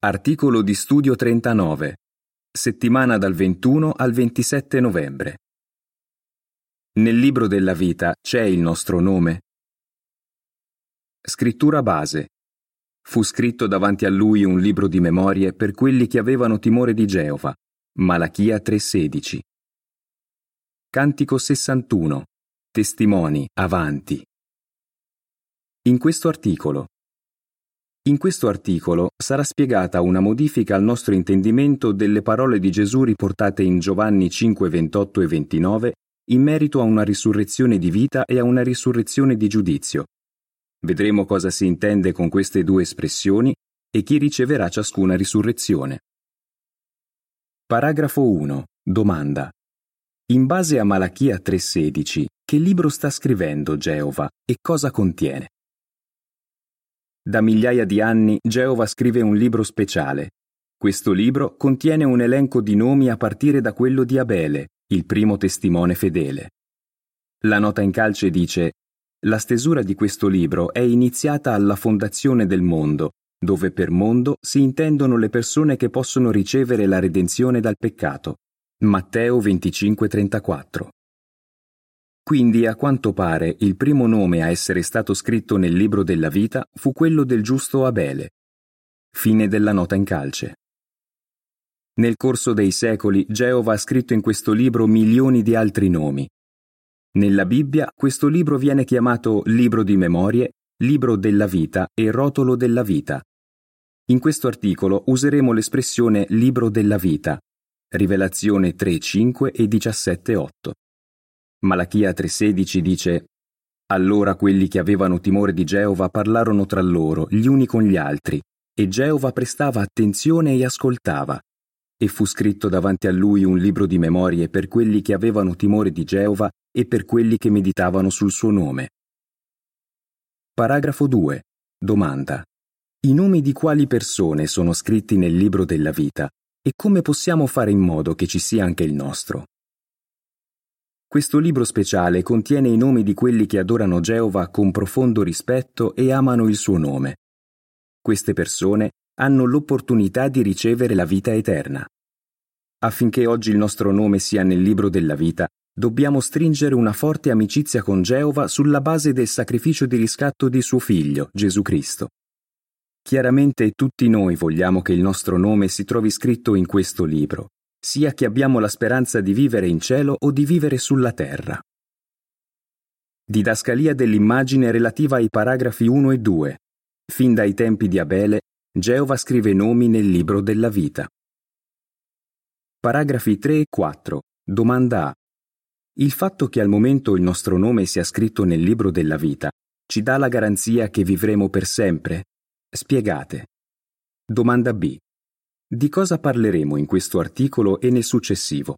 Articolo di studio 39. Settimana dal 21 al 27 novembre. Nel libro della vita c'è il nostro nome. Scrittura base. Fu scritto davanti a lui un libro di memorie per quelli che avevano timore di Geova. Malachia 3:16. Cantico 61. Testimoni, avanti. In questo articolo in questo articolo sarà spiegata una modifica al nostro intendimento delle parole di Gesù riportate in Giovanni 5, 28 e 29 in merito a una risurrezione di vita e a una risurrezione di giudizio. Vedremo cosa si intende con queste due espressioni e chi riceverà ciascuna risurrezione. Paragrafo 1. Domanda. In base a Malachia 3:16, che libro sta scrivendo Geova e cosa contiene? Da migliaia di anni Geova scrive un libro speciale. Questo libro contiene un elenco di nomi a partire da quello di Abele, il primo testimone fedele. La nota in calce dice La stesura di questo libro è iniziata alla fondazione del mondo, dove per mondo si intendono le persone che possono ricevere la redenzione dal peccato. Matteo 25:34 quindi a quanto pare il primo nome a essere stato scritto nel libro della vita fu quello del giusto Abele. Fine della nota in calce. Nel corso dei secoli Geova ha scritto in questo libro milioni di altri nomi. Nella Bibbia questo libro viene chiamato libro di memorie, libro della vita e rotolo della vita. In questo articolo useremo l'espressione libro della vita, Rivelazione 3.5 e 17.8. Malachia 3:16 dice Allora quelli che avevano timore di Geova parlarono tra loro, gli uni con gli altri, e Geova prestava attenzione e ascoltava. E fu scritto davanti a lui un libro di memorie per quelli che avevano timore di Geova e per quelli che meditavano sul suo nome. Paragrafo 2. Domanda. I nomi di quali persone sono scritti nel libro della vita e come possiamo fare in modo che ci sia anche il nostro? Questo libro speciale contiene i nomi di quelli che adorano Geova con profondo rispetto e amano il suo nome. Queste persone hanno l'opportunità di ricevere la vita eterna. Affinché oggi il nostro nome sia nel libro della vita, dobbiamo stringere una forte amicizia con Geova sulla base del sacrificio di riscatto di suo figlio, Gesù Cristo. Chiaramente tutti noi vogliamo che il nostro nome si trovi scritto in questo libro sia che abbiamo la speranza di vivere in cielo o di vivere sulla terra. Didascalia dell'immagine relativa ai paragrafi 1 e 2. Fin dai tempi di Abele, Geova scrive nomi nel libro della vita. Paragrafi 3 e 4. Domanda A. Il fatto che al momento il nostro nome sia scritto nel libro della vita ci dà la garanzia che vivremo per sempre? Spiegate. Domanda B. Di cosa parleremo in questo articolo e nel successivo?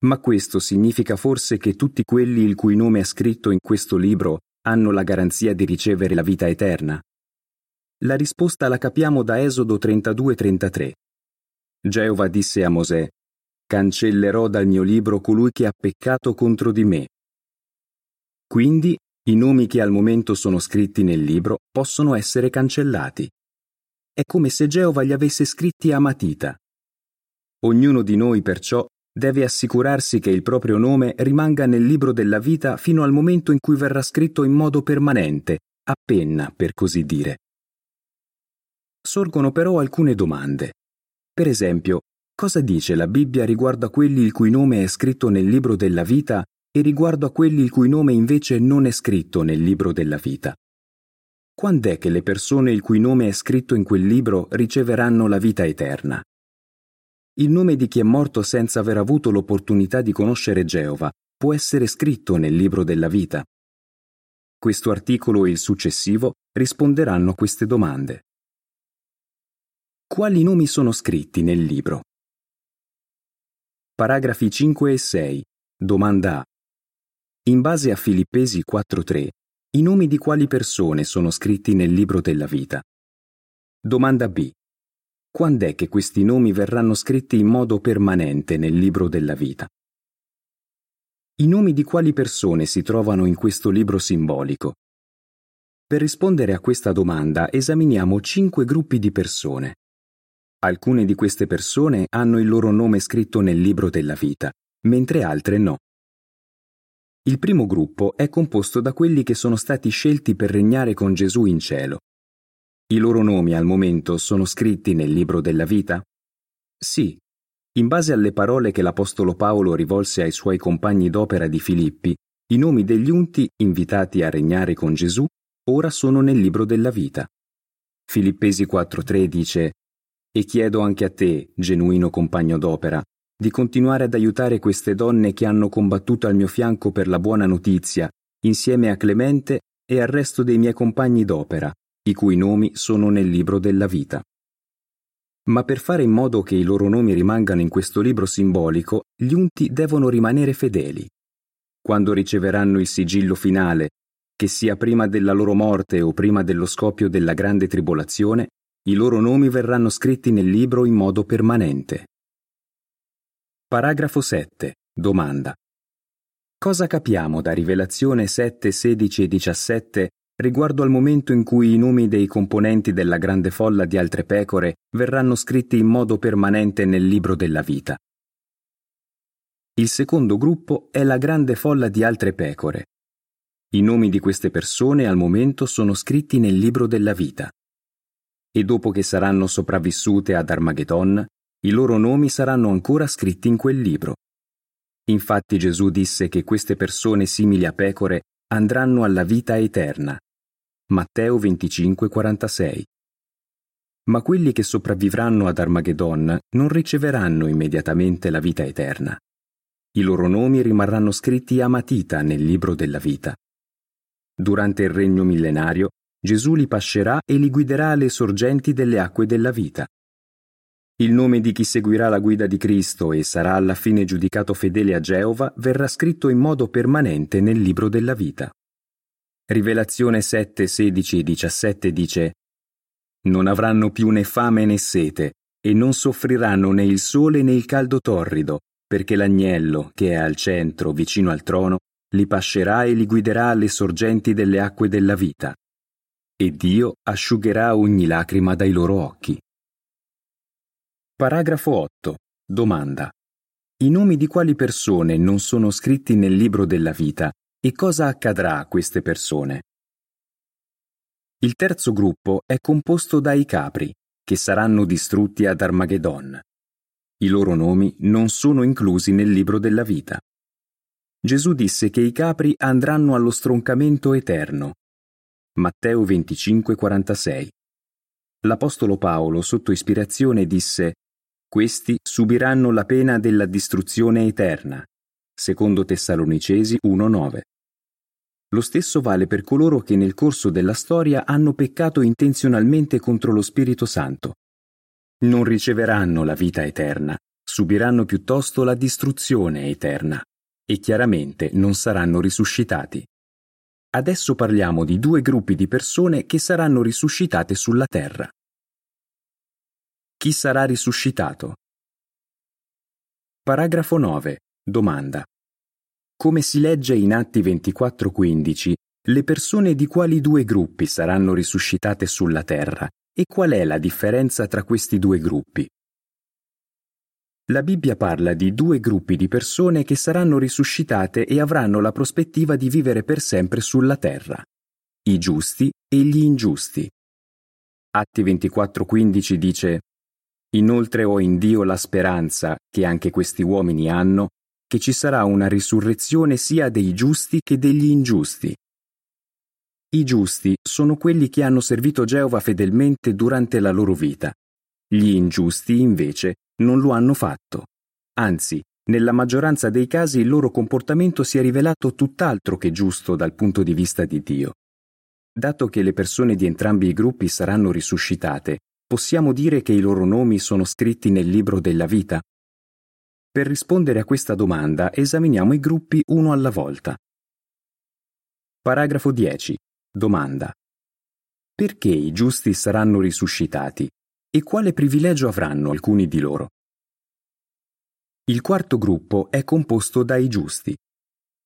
Ma questo significa forse che tutti quelli il cui nome è scritto in questo libro hanno la garanzia di ricevere la vita eterna? La risposta la capiamo da Esodo 32-33. Geova disse a Mosè, Cancellerò dal mio libro colui che ha peccato contro di me. Quindi i nomi che al momento sono scritti nel libro possono essere cancellati. È come se Geova li avesse scritti a matita. Ognuno di noi perciò deve assicurarsi che il proprio nome rimanga nel libro della vita fino al momento in cui verrà scritto in modo permanente, a penna, per così dire. Sorgono però alcune domande. Per esempio, cosa dice la Bibbia riguardo a quelli il cui nome è scritto nel libro della vita e riguardo a quelli il cui nome invece non è scritto nel libro della vita? Quando è che le persone il cui nome è scritto in quel libro riceveranno la vita eterna? Il nome di chi è morto senza aver avuto l'opportunità di conoscere Geova può essere scritto nel libro della vita. Questo articolo e il successivo risponderanno a queste domande. Quali nomi sono scritti nel libro? Paragrafi 5 e 6. Domanda A. In base a Filippesi 4.3, i nomi di quali persone sono scritti nel libro della vita? Domanda B. Quando è che questi nomi verranno scritti in modo permanente nel libro della vita? I nomi di quali persone si trovano in questo libro simbolico? Per rispondere a questa domanda esaminiamo cinque gruppi di persone. Alcune di queste persone hanno il loro nome scritto nel libro della vita, mentre altre no. Il primo gruppo è composto da quelli che sono stati scelti per regnare con Gesù in cielo. I loro nomi al momento sono scritti nel libro della vita? Sì. In base alle parole che l'Apostolo Paolo rivolse ai suoi compagni d'opera di Filippi, i nomi degli unti invitati a regnare con Gesù ora sono nel libro della vita. Filippesi 4.3 dice E chiedo anche a te, genuino compagno d'opera, di continuare ad aiutare queste donne che hanno combattuto al mio fianco per la buona notizia, insieme a Clemente e al resto dei miei compagni d'opera, i cui nomi sono nel libro della vita. Ma per fare in modo che i loro nomi rimangano in questo libro simbolico, gli unti devono rimanere fedeli. Quando riceveranno il sigillo finale, che sia prima della loro morte o prima dello scoppio della grande tribolazione, i loro nomi verranno scritti nel libro in modo permanente. Paragrafo 7. Domanda. Cosa capiamo da Rivelazione 7, 16 e 17 riguardo al momento in cui i nomi dei componenti della grande folla di altre pecore verranno scritti in modo permanente nel libro della vita? Il secondo gruppo è la grande folla di altre pecore, i nomi di queste persone al momento sono scritti nel libro della vita. E dopo che saranno sopravvissute ad Armageddon, i loro nomi saranno ancora scritti in quel libro. Infatti Gesù disse che queste persone simili a pecore andranno alla vita eterna. Matteo 25:46. Ma quelli che sopravvivranno ad Armageddon non riceveranno immediatamente la vita eterna. I loro nomi rimarranno scritti a matita nel libro della vita. Durante il regno millenario, Gesù li pascerà e li guiderà alle sorgenti delle acque della vita. Il nome di chi seguirà la guida di Cristo e sarà alla fine giudicato fedele a Geova verrà scritto in modo permanente nel libro della vita. Rivelazione 7, 16 e 17 dice Non avranno più né fame né sete, e non soffriranno né il sole né il caldo torrido, perché l'agnello, che è al centro, vicino al trono, li pascerà e li guiderà alle sorgenti delle acque della vita, e Dio asciugherà ogni lacrima dai loro occhi. Paragrafo 8. Domanda. I nomi di quali persone non sono scritti nel libro della vita e cosa accadrà a queste persone? Il terzo gruppo è composto dai capri, che saranno distrutti ad Armageddon. I loro nomi non sono inclusi nel libro della vita. Gesù disse che i capri andranno allo stroncamento eterno. Matteo 25:46. L'Apostolo Paolo, sotto ispirazione, disse Questi subiranno la pena della distruzione eterna. Secondo Tessalonicesi 1:9. Lo stesso vale per coloro che nel corso della storia hanno peccato intenzionalmente contro lo Spirito Santo. Non riceveranno la vita eterna, subiranno piuttosto la distruzione eterna e chiaramente non saranno risuscitati. Adesso parliamo di due gruppi di persone che saranno risuscitate sulla terra. Chi sarà risuscitato? Paragrafo 9. Domanda. Come si legge in Atti 24:15, le persone di quali due gruppi saranno risuscitate sulla terra e qual è la differenza tra questi due gruppi? La Bibbia parla di due gruppi di persone che saranno risuscitate e avranno la prospettiva di vivere per sempre sulla terra, i giusti e gli ingiusti. Atti 24:15 dice Inoltre ho in Dio la speranza, che anche questi uomini hanno, che ci sarà una risurrezione sia dei giusti che degli ingiusti. I giusti sono quelli che hanno servito Geova fedelmente durante la loro vita. Gli ingiusti, invece, non lo hanno fatto. Anzi, nella maggioranza dei casi il loro comportamento si è rivelato tutt'altro che giusto dal punto di vista di Dio. Dato che le persone di entrambi i gruppi saranno risuscitate, possiamo dire che i loro nomi sono scritti nel libro della vita? Per rispondere a questa domanda esaminiamo i gruppi uno alla volta. Paragrafo 10. Domanda. Perché i giusti saranno risuscitati e quale privilegio avranno alcuni di loro. Il quarto gruppo è composto dai giusti.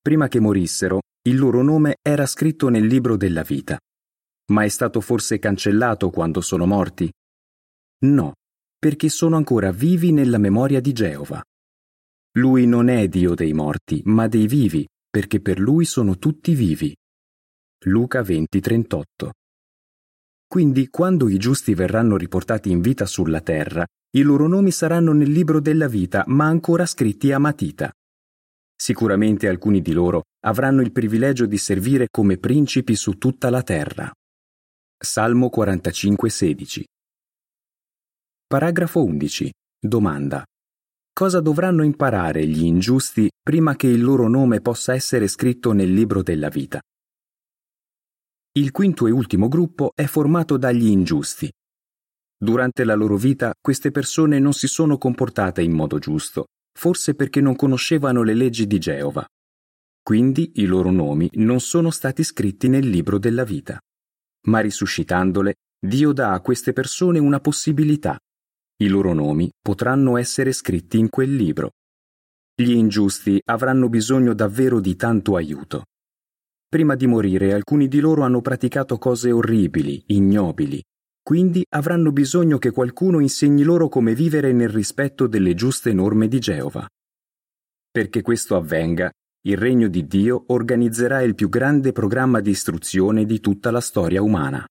Prima che morissero, il loro nome era scritto nel libro della vita. ma è stato forse cancellato quando sono morti? No, perché sono ancora vivi nella memoria di Geova. Lui non è Dio dei morti, ma dei vivi, perché per lui sono tutti vivi. Luca 20:38 Quindi quando i giusti verranno riportati in vita sulla terra, i loro nomi saranno nel libro della vita, ma ancora scritti a matita. Sicuramente alcuni di loro avranno il privilegio di servire come principi su tutta la terra. Salmo 45:16 Paragrafo 11. Domanda. Cosa dovranno imparare gli ingiusti prima che il loro nome possa essere scritto nel libro della vita? Il quinto e ultimo gruppo è formato dagli ingiusti. Durante la loro vita queste persone non si sono comportate in modo giusto, forse perché non conoscevano le leggi di Geova. Quindi i loro nomi non sono stati scritti nel libro della vita. Ma risuscitandole, Dio dà a queste persone una possibilità i loro nomi potranno essere scritti in quel libro. Gli ingiusti avranno bisogno davvero di tanto aiuto. Prima di morire alcuni di loro hanno praticato cose orribili, ignobili, quindi avranno bisogno che qualcuno insegni loro come vivere nel rispetto delle giuste norme di Geova. Perché questo avvenga, il regno di Dio organizzerà il più grande programma di istruzione di tutta la storia umana.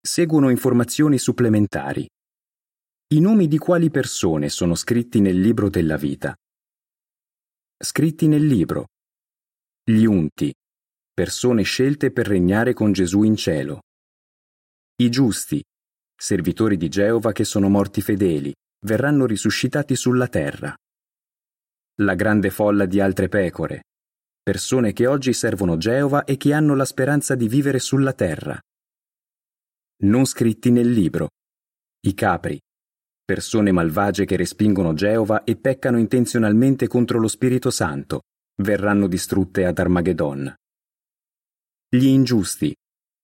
Seguono informazioni supplementari. I nomi di quali persone sono scritti nel libro della vita? Scritti nel libro. Gli unti, persone scelte per regnare con Gesù in cielo. I giusti, servitori di Geova che sono morti fedeli, verranno risuscitati sulla terra. La grande folla di altre pecore, persone che oggi servono Geova e che hanno la speranza di vivere sulla terra. Non scritti nel libro. I capri, persone malvagie che respingono Geova e peccano intenzionalmente contro lo Spirito Santo, verranno distrutte ad Armageddon. Gli ingiusti,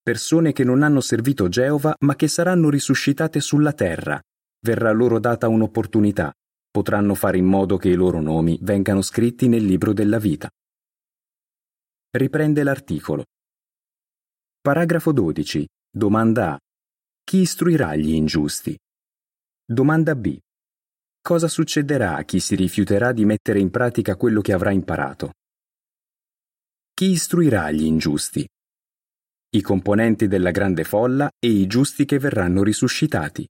persone che non hanno servito Geova ma che saranno risuscitate sulla terra, verrà loro data un'opportunità, potranno fare in modo che i loro nomi vengano scritti nel libro della vita. Riprende l'articolo. Paragrafo 12. Domanda A. Chi istruirà gli ingiusti? Domanda B. Cosa succederà a chi si rifiuterà di mettere in pratica quello che avrà imparato? Chi istruirà gli ingiusti? I componenti della grande folla e i giusti che verranno risuscitati.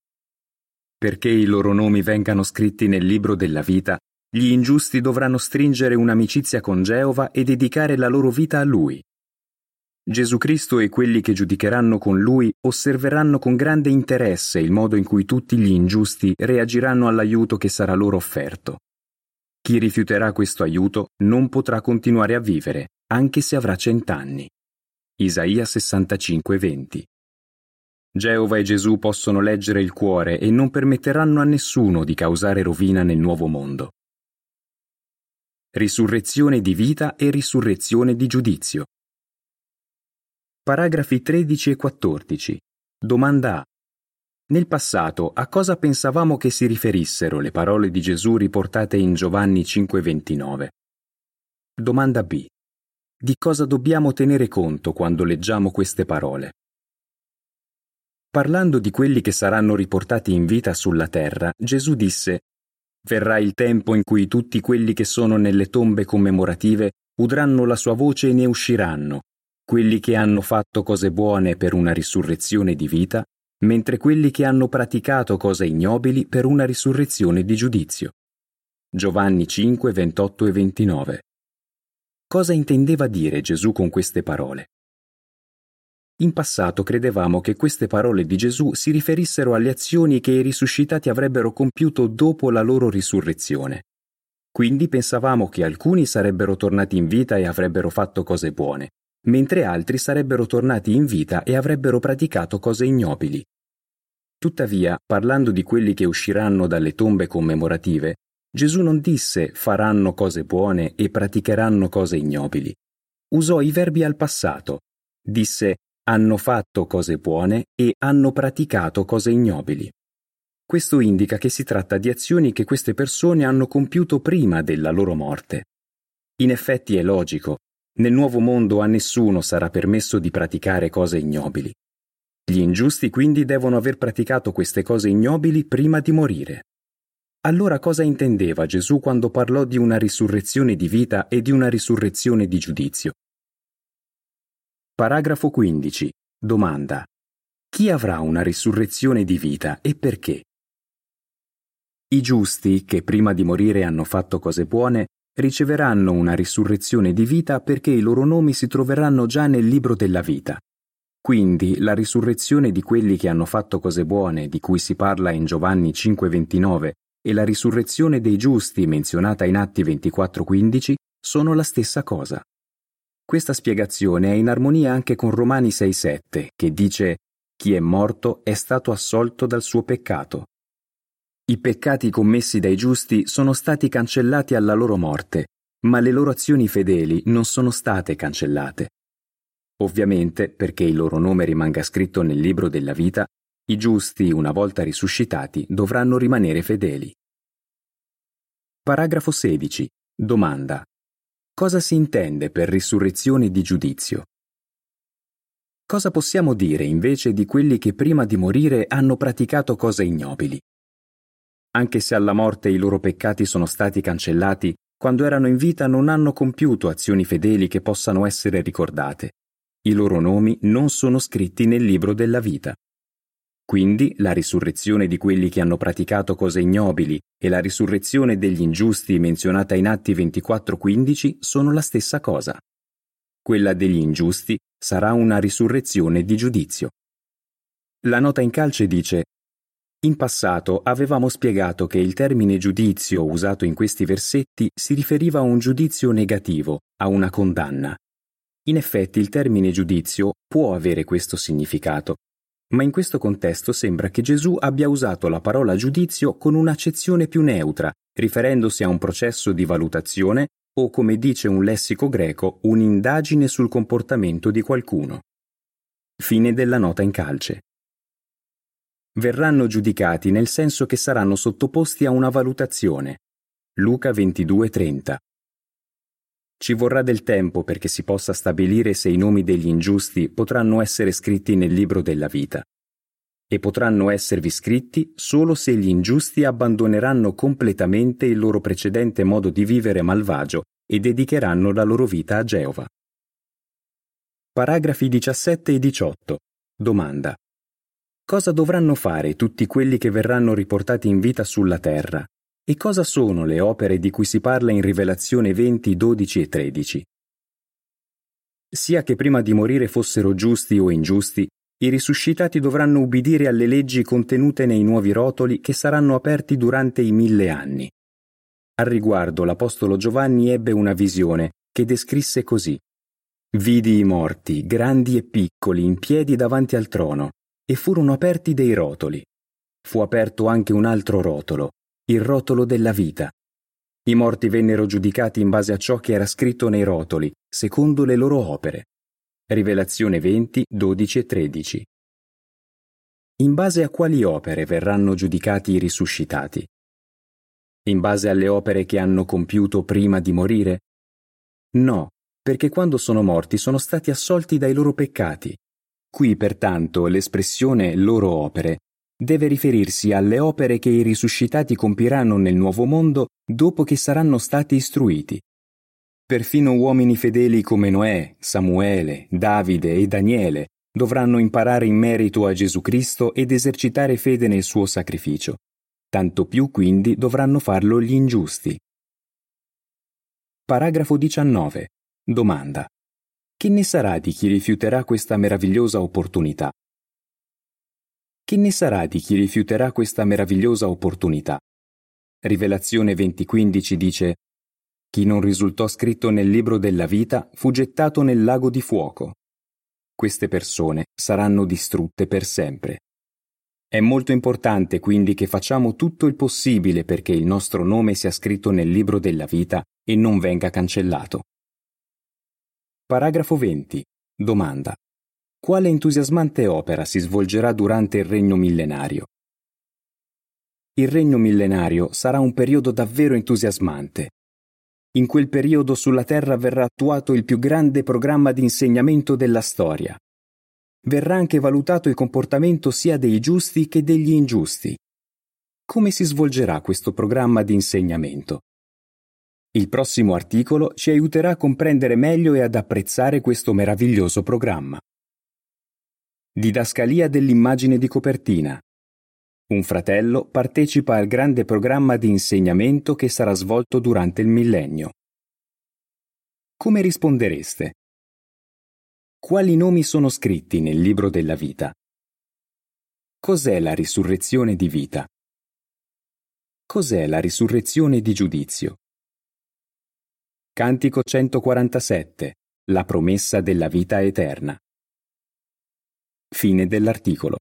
Perché i loro nomi vengano scritti nel libro della vita, gli ingiusti dovranno stringere un'amicizia con Geova e dedicare la loro vita a Lui. Gesù Cristo e quelli che giudicheranno con lui osserveranno con grande interesse il modo in cui tutti gli ingiusti reagiranno all'aiuto che sarà loro offerto. Chi rifiuterà questo aiuto non potrà continuare a vivere, anche se avrà cent'anni. Isaia 65:20 Geova e Gesù possono leggere il cuore e non permetteranno a nessuno di causare rovina nel nuovo mondo. Risurrezione di vita e risurrezione di giudizio. Paragrafi 13 e 14. Domanda A. Nel passato a cosa pensavamo che si riferissero le parole di Gesù riportate in Giovanni 5:29? Domanda B. Di cosa dobbiamo tenere conto quando leggiamo queste parole? Parlando di quelli che saranno riportati in vita sulla terra, Gesù disse Verrà il tempo in cui tutti quelli che sono nelle tombe commemorative udranno la sua voce e ne usciranno, quelli che hanno fatto cose buone per una risurrezione di vita, mentre quelli che hanno praticato cose ignobili per una risurrezione di giudizio. Giovanni 5, 28 e 29. Cosa intendeva dire Gesù con queste parole? In passato credevamo che queste parole di Gesù si riferissero alle azioni che i risuscitati avrebbero compiuto dopo la loro risurrezione. Quindi pensavamo che alcuni sarebbero tornati in vita e avrebbero fatto cose buone, mentre altri sarebbero tornati in vita e avrebbero praticato cose ignobili. Tuttavia, parlando di quelli che usciranno dalle tombe commemorative, Gesù non disse faranno cose buone e praticheranno cose ignobili. Usò i verbi al passato. Disse hanno fatto cose buone e hanno praticato cose ignobili. Questo indica che si tratta di azioni che queste persone hanno compiuto prima della loro morte. In effetti è logico, Nel nuovo mondo a nessuno sarà permesso di praticare cose ignobili. Gli ingiusti quindi devono aver praticato queste cose ignobili prima di morire. Allora cosa intendeva Gesù quando parlò di una risurrezione di vita e di una risurrezione di giudizio? Paragrafo 15. Domanda. Chi avrà una risurrezione di vita e perché? I giusti, che prima di morire hanno fatto cose buone, riceveranno una risurrezione di vita perché i loro nomi si troveranno già nel libro della vita. Quindi la risurrezione di quelli che hanno fatto cose buone, di cui si parla in Giovanni 5:29, e la risurrezione dei giusti, menzionata in Atti 24:15, sono la stessa cosa. Questa spiegazione è in armonia anche con Romani 6:7, che dice chi è morto è stato assolto dal suo peccato. I peccati commessi dai giusti sono stati cancellati alla loro morte, ma le loro azioni fedeli non sono state cancellate. Ovviamente, perché il loro nome rimanga scritto nel libro della vita, i giusti, una volta risuscitati, dovranno rimanere fedeli. Paragrafo 16. Domanda. Cosa si intende per risurrezione di giudizio? Cosa possiamo dire invece di quelli che prima di morire hanno praticato cose ignobili? Anche se alla morte i loro peccati sono stati cancellati, quando erano in vita non hanno compiuto azioni fedeli che possano essere ricordate. I loro nomi non sono scritti nel libro della vita. Quindi la risurrezione di quelli che hanno praticato cose ignobili e la risurrezione degli ingiusti menzionata in Atti 24:15 sono la stessa cosa. Quella degli ingiusti sarà una risurrezione di giudizio. La nota in calce dice in passato avevamo spiegato che il termine giudizio usato in questi versetti si riferiva a un giudizio negativo, a una condanna. In effetti il termine giudizio può avere questo significato, ma in questo contesto sembra che Gesù abbia usato la parola giudizio con un'accezione più neutra, riferendosi a un processo di valutazione o, come dice un lessico greco, un'indagine sul comportamento di qualcuno. Fine della nota in calce verranno giudicati nel senso che saranno sottoposti a una valutazione. Luca 22:30. Ci vorrà del tempo perché si possa stabilire se i nomi degli ingiusti potranno essere scritti nel libro della vita. E potranno esservi scritti solo se gli ingiusti abbandoneranno completamente il loro precedente modo di vivere malvagio e dedicheranno la loro vita a Geova. Paragrafi 17 e 18. Domanda. Cosa dovranno fare tutti quelli che verranno riportati in vita sulla terra? E cosa sono le opere di cui si parla in Rivelazione 20, 12 e 13? Sia che prima di morire fossero giusti o ingiusti, i risuscitati dovranno ubbidire alle leggi contenute nei nuovi rotoli che saranno aperti durante i mille anni. Al riguardo l'Apostolo Giovanni ebbe una visione che descrisse così. Vidi i morti, grandi e piccoli, in piedi davanti al trono, e furono aperti dei rotoli. Fu aperto anche un altro rotolo, il rotolo della vita. I morti vennero giudicati in base a ciò che era scritto nei rotoli, secondo le loro opere. Rivelazione 20, 12 e 13. In base a quali opere verranno giudicati i risuscitati? In base alle opere che hanno compiuto prima di morire? No, perché quando sono morti sono stati assolti dai loro peccati Qui pertanto l'espressione loro opere deve riferirsi alle opere che i risuscitati compiranno nel nuovo mondo dopo che saranno stati istruiti. Perfino uomini fedeli come Noè, Samuele, Davide e Daniele dovranno imparare in merito a Gesù Cristo ed esercitare fede nel suo sacrificio. Tanto più quindi dovranno farlo gli ingiusti. Paragrafo 19. Domanda. Che ne sarà di chi rifiuterà questa meravigliosa opportunità? Che ne sarà di chi rifiuterà questa meravigliosa opportunità? Rivelazione 2015 dice Chi non risultò scritto nel libro della vita fu gettato nel lago di fuoco. Queste persone saranno distrutte per sempre. È molto importante quindi che facciamo tutto il possibile perché il nostro nome sia scritto nel libro della vita e non venga cancellato. Paragrafo 20. Domanda. Quale entusiasmante opera si svolgerà durante il regno millenario? Il regno millenario sarà un periodo davvero entusiasmante. In quel periodo sulla Terra verrà attuato il più grande programma di insegnamento della storia. Verrà anche valutato il comportamento sia dei giusti che degli ingiusti. Come si svolgerà questo programma di insegnamento? Il prossimo articolo ci aiuterà a comprendere meglio e ad apprezzare questo meraviglioso programma. Didascalia dell'immagine di copertina. Un fratello partecipa al grande programma di insegnamento che sarà svolto durante il millennio. Come rispondereste? Quali nomi sono scritti nel libro della vita? Cos'è la risurrezione di vita? Cos'è la risurrezione di giudizio? Cantico 147. La promessa della vita eterna. Fine dell'articolo.